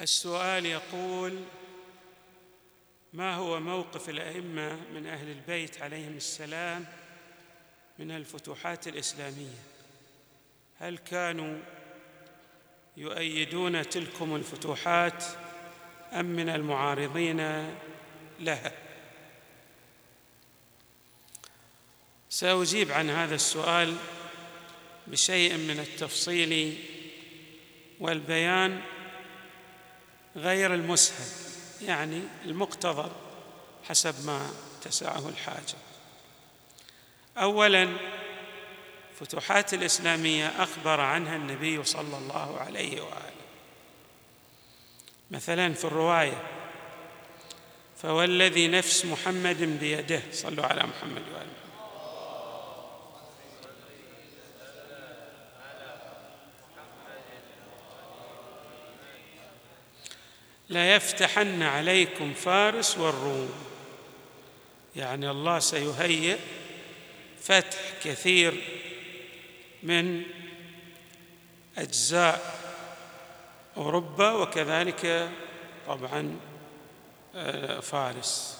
السؤال يقول ما هو موقف الأئمة من أهل البيت عليهم السلام من الفتوحات الإسلامية؟ هل كانوا يؤيدون تلكم الفتوحات أم من المعارضين لها؟ سأجيب عن هذا السؤال بشيء من التفصيل والبيان غير المسهل يعني المقتضى حسب ما تسعه الحاجة. اولا فتوحات الإسلامية أخبر عنها النبي صلى الله عليه وآله. مثلا في الرواية فوالذي نفس محمد بيده صلوا على محمد وآله. ليفتحن عليكم فارس والروم. يعني الله سيهيئ فتح كثير من أجزاء أوروبا وكذلك طبعا آه، فارس.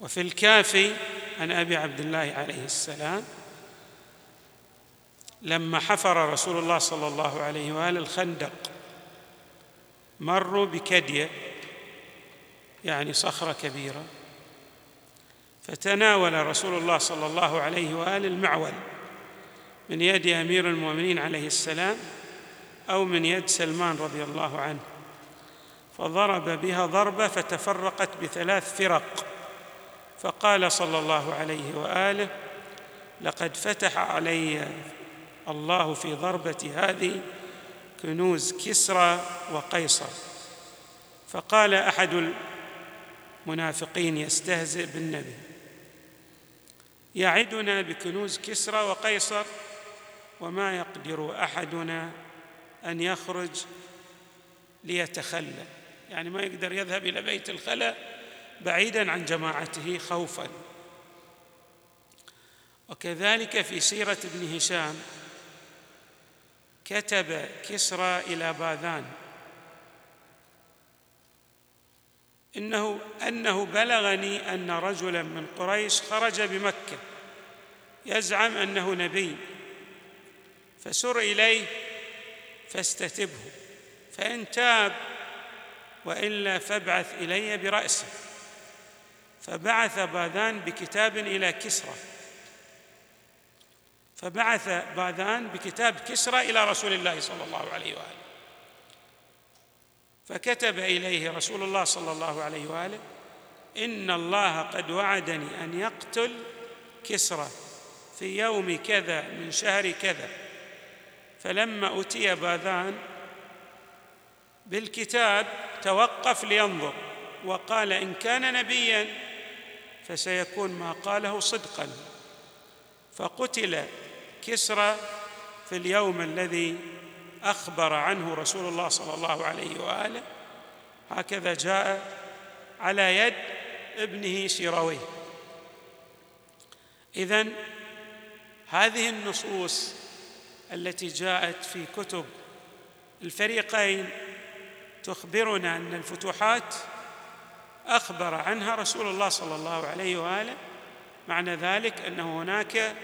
وفي الكافي عن أبي عبد الله عليه السلام لما حفر رسول الله صلى الله عليه وآله الخندق مروا بكدية يعني صخرة كبيرة فتناول رسول الله صلى الله عليه وآله المعول من يد أمير المؤمنين عليه السلام أو من يد سلمان رضي الله عنه. فضرب بها ضربة فتفرقت بثلاث فرق. فقال صلى الله عليه وآله لقد فتح علي الله في ضربة هذه كنوز كسرى وقيصر. فقال أحد المنافقين يستهزئ بالنبي يعدنا بكنوز كسرى وقيصر وما يقدر أحدنا أن يخرج ليتخلى. يعني ما يقدر يذهب إلى بيت الخلاء بعيدا عن جماعته خوفا. وكذلك في سيرة ابن هشام كتب كسرى إلى باذان. إنه أنه بلغني أن رجلا من قريش خرج بمكة يزعم أنه نبي. فسر إليه فاستتبه فإن تاب وإلا فابعث إلي برأسه. فبعث باذان بكتاب إلى كسرى. فبعث باذان بكتاب كسرى إلى رسول الله صلى الله عليه وآله. فكتب إليه رسول الله صلى الله عليه وآله إن الله قد وعدني أن يقتل كسرى في يوم كذا من شهر كذا. فلما أتي باذان بالكتاب توقف لينظر وقال إن كان نبيا فسيكون ما قاله صدقا. فقتل كسرى في اليوم الذي أخبر عنه رسول الله صلى الله عليه وآله هكذا جاء على يد ابنه شيرويه إذن هذه النصوص التي جاءت في كتب الفريقين تخبرنا أن الفتوحات أخبر عنها رسول الله صلى الله عليه وآله معنى ذلك أن هناك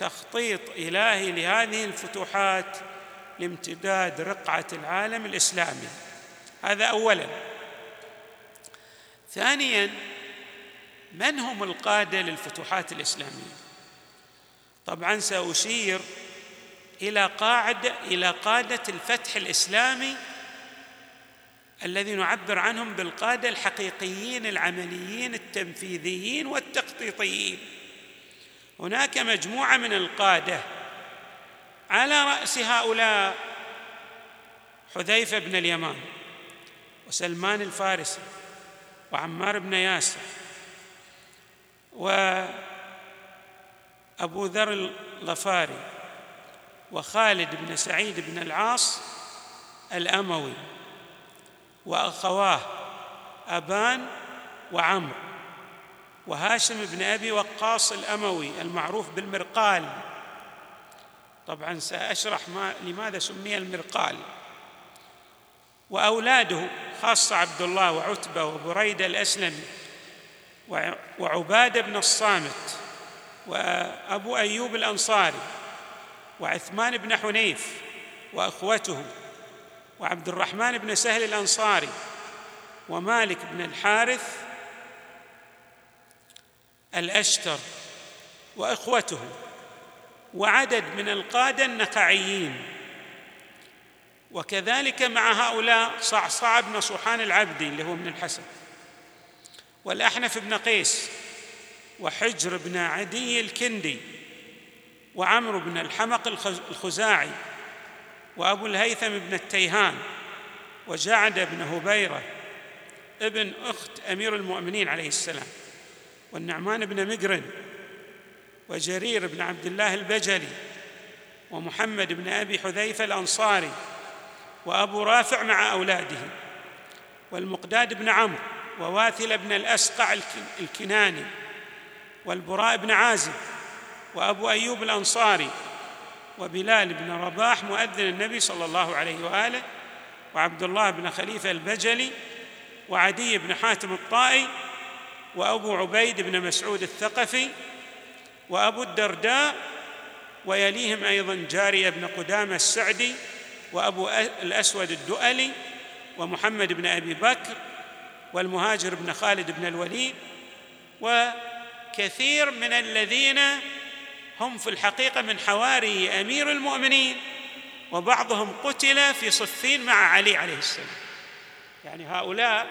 تخطيط إلهي لهذه الفتوحات لامتداد رقعة العالم الإسلامي. هذا اولا. ثانيا من هم القادة للفتوحات الإسلامية؟ طبعا سأشير إلى قاعدة إلى قادة الفتح الإسلامي الذي نعبر عنهم بالقادة الحقيقيين العمليين التنفيذيين والتخطيطيين. هناك مجموعة من القادة على رأس هؤلاء حذيفة بن اليمان وسلمان الفارسي وعمار بن ياسر وأبو ذر الغفاري وخالد بن سعيد بن العاص الأموي وأخواه أبان وعمرو. وهاشم بن أبي وقاص الأموي المعروف بالمرقال. طبعا سأشرح ما لماذا سمي المرقال. وأولاده خاصة عبد الله وعتبة وبريدة الأسلمي وعبادة بن الصامت وأبو أيوب الأنصاري وعثمان بن حنيف وأخوته وعبد الرحمن بن سهل الأنصاري ومالك بن الحارث الأشتر وإخوته وعدد من القادة النقعيين. وكذلك مع هؤلاء صعصع بن صوحان العبدي اللي هو من الحسن والأحنف بن قيس وحجر بن عدي الكندي وعمرو بن الحمق الخزاعي وأبو الهيثم بن التيهان وجعد بن هبيرة ابن أخت أمير المؤمنين عليه السلام. والنعمان بن مقرن وجرير بن عبد الله البجلي ومحمد بن أبي حذيفة الأنصاري وأبو رافع مع أولاده والمقداد بن عمرو وواثل بن الأسقع الكناني والبراء بن عازب وأبو أيوب الأنصاري وبلال بن رباح مؤذن النبي صلى الله عليه وآله وعبد الله بن خليفة البجلي وعدي بن حاتم الطائي وأبو عبيد بن مسعود الثقفي وأبو الدرداء ويليهم أيضا جارية بن قدامة السعدي وأبو الأسود الدؤلي ومحمد بن أبي بكر والمهاجر بن خالد بن الوليد وكثير من الذين هم في الحقيقة من حواري أمير المؤمنين وبعضهم قتل في صفين مع علي عليه السلام. يعني هؤلاء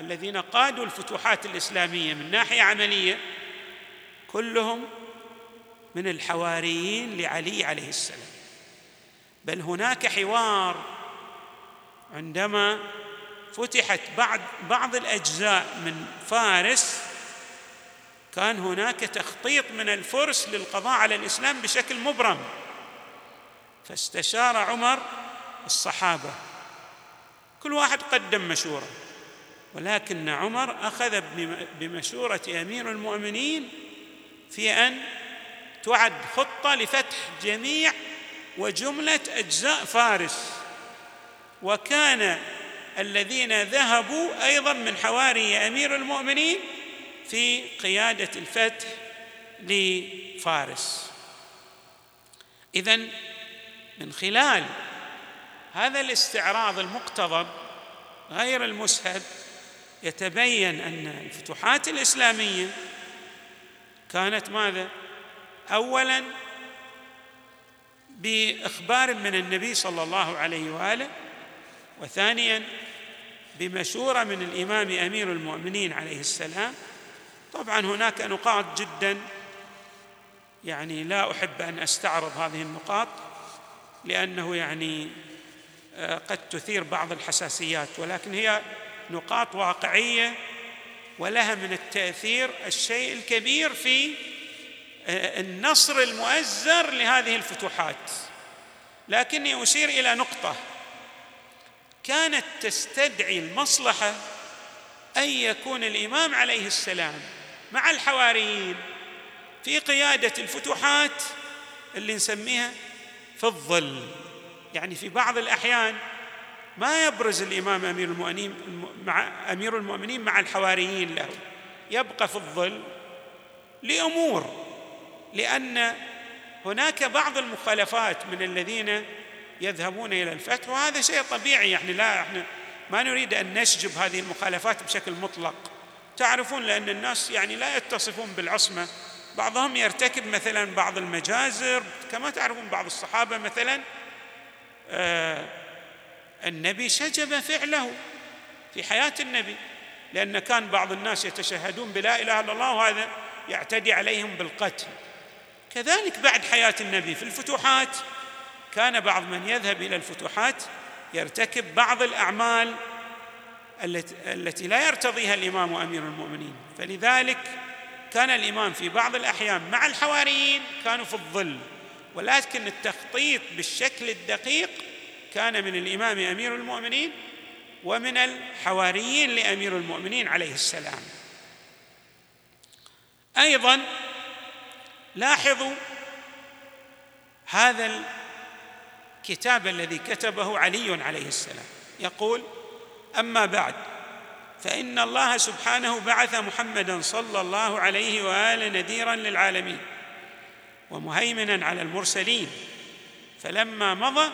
الذين قادوا الفتوحات الإسلامية من ناحية عملية كلهم من الحواريين لعلي عليه السلام. بل هناك حوار عندما فتحت بعض بعض الأجزاء من فارس كان هناك تخطيط من الفرس للقضاء على الإسلام بشكل مبرم. فاستشار عمر الصحابة. كل واحد قدم مشوره. ولكن عمر أخذ بمشورة أمير المؤمنين في أن تعد خطة لفتح جميع وجملة أجزاء فارس. وكان الذين ذهبوا أيضا من حواري أمير المؤمنين في قيادة الفتح لفارس. اذا من خلال هذا الاستعراض المقتضب غير المسهب يتبين أن الفتوحات الإسلامية كانت ماذا؟ اولا بإخبار من النبي صلى الله عليه وآله وثانيا بمشورة من الإمام أمير المؤمنين عليه السلام. طبعا هناك نقاط جدا يعني لا أحب أن أستعرض هذه النقاط لأنه يعني آه، قد تثير بعض الحساسيات ولكن هي نقاط واقعية ولها من التأثير الشيء الكبير في آه، النصر المؤزر لهذه الفتوحات. لكني أشير إلى نقطة. كانت تستدعي المصلحة أن يكون الإمام عليه السلام مع الحواريين في قيادة الفتوحات اللي نسميها في الظل. يعني في بعض الأحيان ما يبرز الإمام أمير المؤمنين مع أمير المؤمنين مع الحواريين له. يبقى في الظل لأمور لأن هناك بعض المخالفات من الذين يذهبون إلى الفتح وهذا شيء طبيعي. يعني لا إحنا ما نريد أن نشجب هذه المخالفات بشكل مطلق. تعرفون لأن الناس يعني لا يتصفون بالعصمة. بعضهم يرتكب مثلا بعض المجازر كما تعرفون بعض الصحابة مثلا آه النبي شجب فعله. في حياة النبي لأن كان بعض الناس يتشهدون بلا إله إلا الله وهذا يعتدي عليهم بالقتل. كذلك بعد حياة النبي في الفتوحات كان بعض من يذهب إلى الفتوحات يرتكب بعض الأعمال التي لا يرتضيها الإمام أمير المؤمنين. فلذلك كان الإمام في بعض الأحيان مع الحواريين كانوا في الظل ولكن التخطيط بالشكل الدقيق كان من الإمام أمير المؤمنين ومن الحواريين لأمير المؤمنين عليه السلام. أيضا لاحظوا هذا الكتاب الذي كتبه علي عليه السلام. يقول أما بعد فإن الله سبحانه بعث محمدا صلى الله عليه واله نذيرا للعالمين ومهيمنا على المرسلين. فلما مضى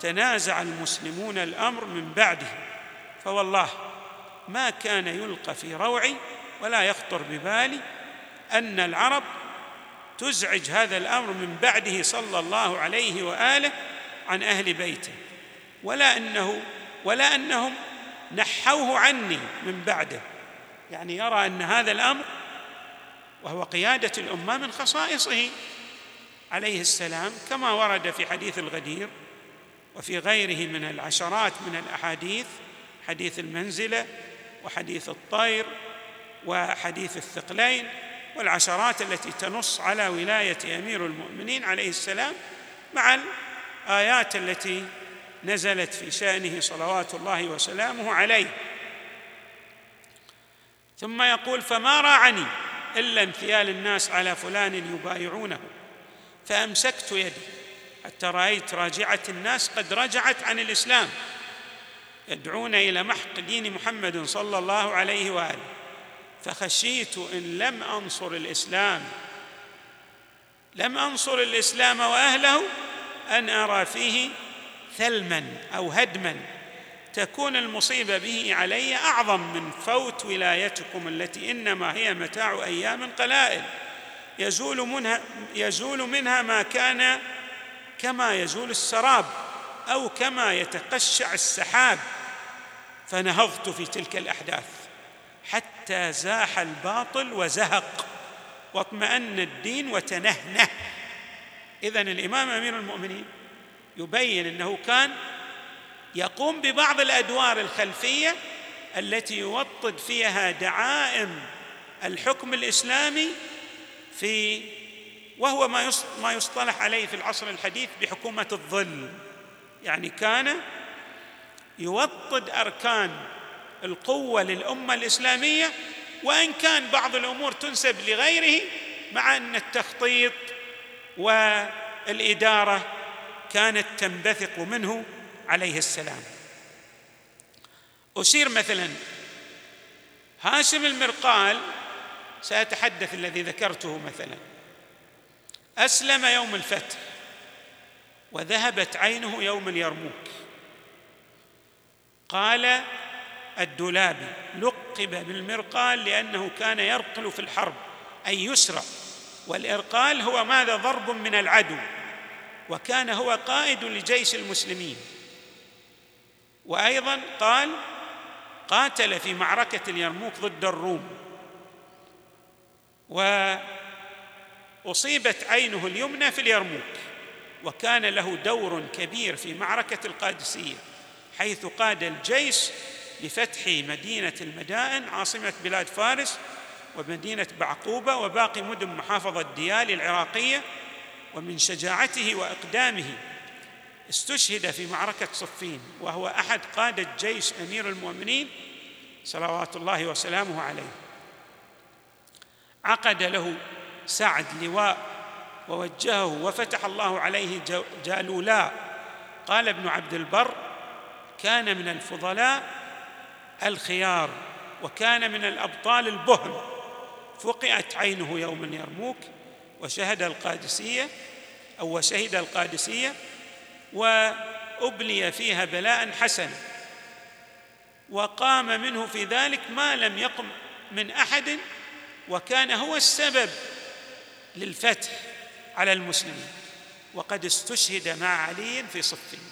تنازع المسلمون الأمر من بعده. فوالله ما كان يلقى في روعي ولا يخطر ببالي أن العرب تزعج هذا الأمر من بعده صلى الله عليه وآله عن أهل بيته. ولا انه ولا أنهم نحوه عني من بعده. يعني يرى أن هذا الأمر وهو قيادة الأمة من خصائصه عليه السلام كما ورد في حديث الغدير وفي غيره من العشرات من الأحاديث حديث المنزلة وحديث الطير وحديث الثقلين والعشرات التي تنص على ولاية أمير المؤمنين عليه السلام مع الآيات التي نزلت في شأنه صلوات الله وسلامه عليه. ثم يقول فما راعني إلا انثيال الناس على فلان يبايعونه فأمسكت يدي حتى رأيت راجعة الناس قد رجعت عن الإسلام. يدعون إلى محق دين محمد صلى الله عليه وآله. فخشيت إن لم أنصر الإسلام. لم أنصر الإسلام وأهله أن أرى فيه ثلما أو هدما. تكون المصيبة به علي أعظم من فوت ولايتكم التي إنما هي متاع أيام قلائل. يزول منها يزول منها ما كان كما يزول السراب أو كما يتقشع السحاب فنهضت في تلك الأحداث حتى زاح الباطل وزهق واطمأن الدين وتنهنه. اذا الإمام أمير المؤمنين يبين إنه كان يقوم ببعض الأدوار الخلفية التي يوطد فيها دعائم الحكم الإسلامي في وهو ما ما يصطلح عليه في العصر الحديث بحكومة الظل. يعني كان يوطد أركان القوة للأمة الإسلامية وإن كان بعض الأمور تنسب لغيره مع أن التخطيط والإدارة كانت تنبثق منه عليه السلام. أشير مثلا. هاشم المرقال سأتحدث الذي ذكرته مثلا. أسلم يوم الفتح وذهبت عينه يوم اليرموك. قال الدولابي لقب بالمرقال لأنه كان يرقل في الحرب أي يسرع والإرقال هو ماذا؟ ضرب من العدو وكان هو قائد لجيش المسلمين. وأيضا قال قاتل في معركة اليرموك ضد الروم. واصيبت عينه اليمنى في اليرموك وكان له دور كبير في معركة القادسية حيث قاد الجيش لفتح مدينة المدائن عاصمة بلاد فارس ومدينة بعقوبة وباقي مدن محافظة ديالي العراقية ومن شجاعته وإقدامه استشهد في معركة صفين وهو أحد قادة جيش أمير المؤمنين صلوات الله وسلامه عليه. عقد له سعد لواء ووجهه وفتح الله عليه جالولا. قال ابن عبد البر كان من الفضلاء الخيار وكان من الأبطال البهم فقئت عينه يوم اليرموك وشهد القادسية أو وشهد القادسية وأبلي فيها بلاء حسنا. وقام منه في ذلك ما لم يقم من أحد وكان هو السبب للفتح على المسلمين وقد استشهد مع علي في صفين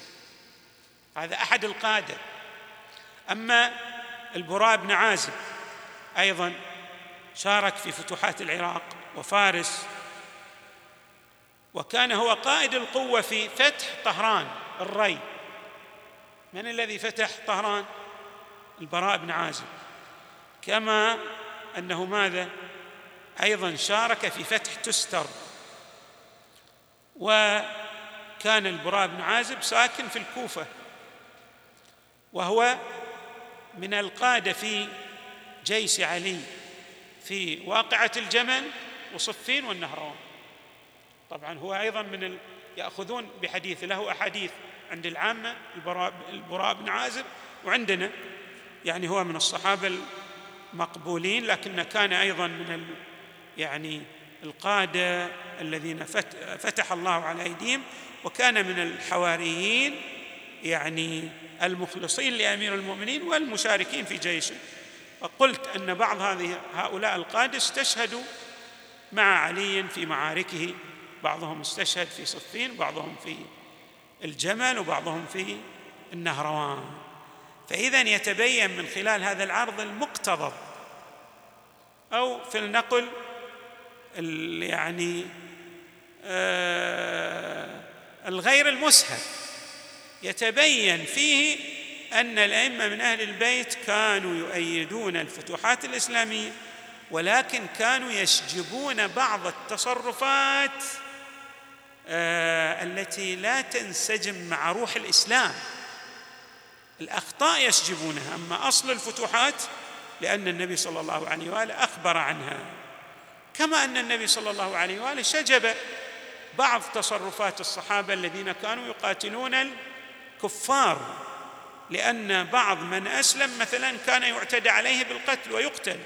هذا أحد القادة. أما البراء بن عازب أيضا شارك في فتوحات العراق وفارس وكان هو قائد القوة في فتح طهران الري. من الذي فتح طهران؟ البراء بن عازب. كما أنه ماذا؟ أيضا شارك في فتح تستر. وكان البراء بن عازب ساكن في الكوفة. وهو من القادة في جيش علي في واقعة الجمل وصفين والنهروان طبعا هو أيضا من ال... يأخذون بحديث له أحاديث عند العامة البراء, البراء بن عازب. وعندنا يعني هو من الصحابة المقبولين لكن كان أيضا من يعني القادة الذين فتح الله على أيديهم وكان من الحواريين يعني المخلصين لأمير المؤمنين والمشاركين في جيشه. فقلت أن بعض هذه هؤلاء القادة استشهدوا مع علي في معاركه. بعضهم استشهد في صفين بعضهم في الجمل وبعضهم في النهروان. فإذا يتبين من خلال هذا العرض المقتضب أو في النقل يعني آه الغير المسهل يتبين فيه أن الأئمة من أهل البيت كانوا يؤيدون الفتوحات الإسلامية ولكن كانوا يشجبون بعض التصرفات آه التي لا تنسجم مع روح الإسلام. الأخطاء يشجبونها أما أصل الفتوحات لأن النبي صلى الله عليه وآله أخبر عنها. كما أن النبي صلى الله عليه وآله شجب بعض تصرفات الصحابة الذين كانوا يقاتلون الكفار لأن بعض من أسلم مثلا كان يعتدى عليه بالقتل ويقتل.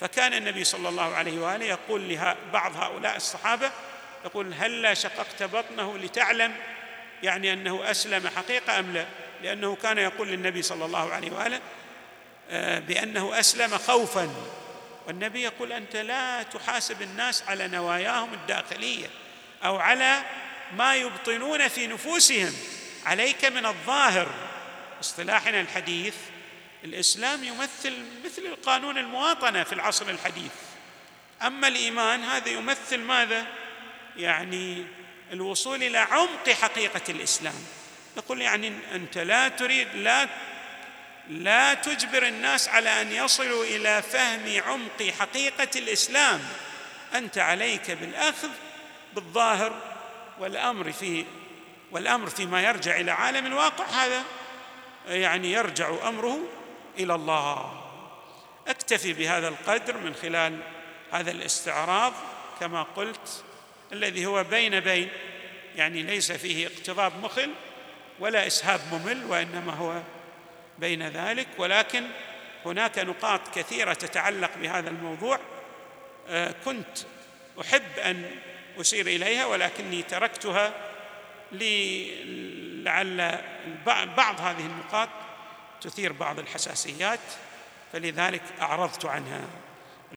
فكان النبي صلى الله عليه وآله يقول لبعض هؤلاء الصحابة يقول هلا شققت بطنه لتعلم يعني أنه أسلم حقيقة أم لا؟ لأنه كان يقول للنبي صلى الله عليه وآله آه، بأنه أسلم خوفا. والنبي يقول أنت لا تحاسب الناس على نواياهم الداخلية أو على ما يبطنون في نفوسهم. عليك من الظاهر. اصطلاحنا الحديث الإسلام يمثل مثل القانون المواطنة في العصر الحديث. أما الإيمان هذا يمثل ماذا؟ يعني الوصول إلى عمق حقيقة الإسلام. يقول يعني أنت لا تريد لا لا تجبر الناس على أن يصلوا إلى فهم عمق حقيقة الإسلام. أنت عليك بالأخذ بالظاهر والأمر في والأمر فيما يرجع إلى عالم الواقع. هذا يعني يرجع أمره إلى الله. أكتفي بهذا القدر من خلال هذا الاستعراض كما قلت الذي هو بين بين يعني ليس فيه اقتضاب مخل ولا إسهاب ممل وإنما هو بين ذلك ولكن هناك نقاط كثيرة تتعلق بهذا الموضوع. آه، كنت أحب أن أشير إليها ولكني تركتها لعل بعض هذه النقاط تثير بعض الحساسيات فلذلك أعرضت عنها.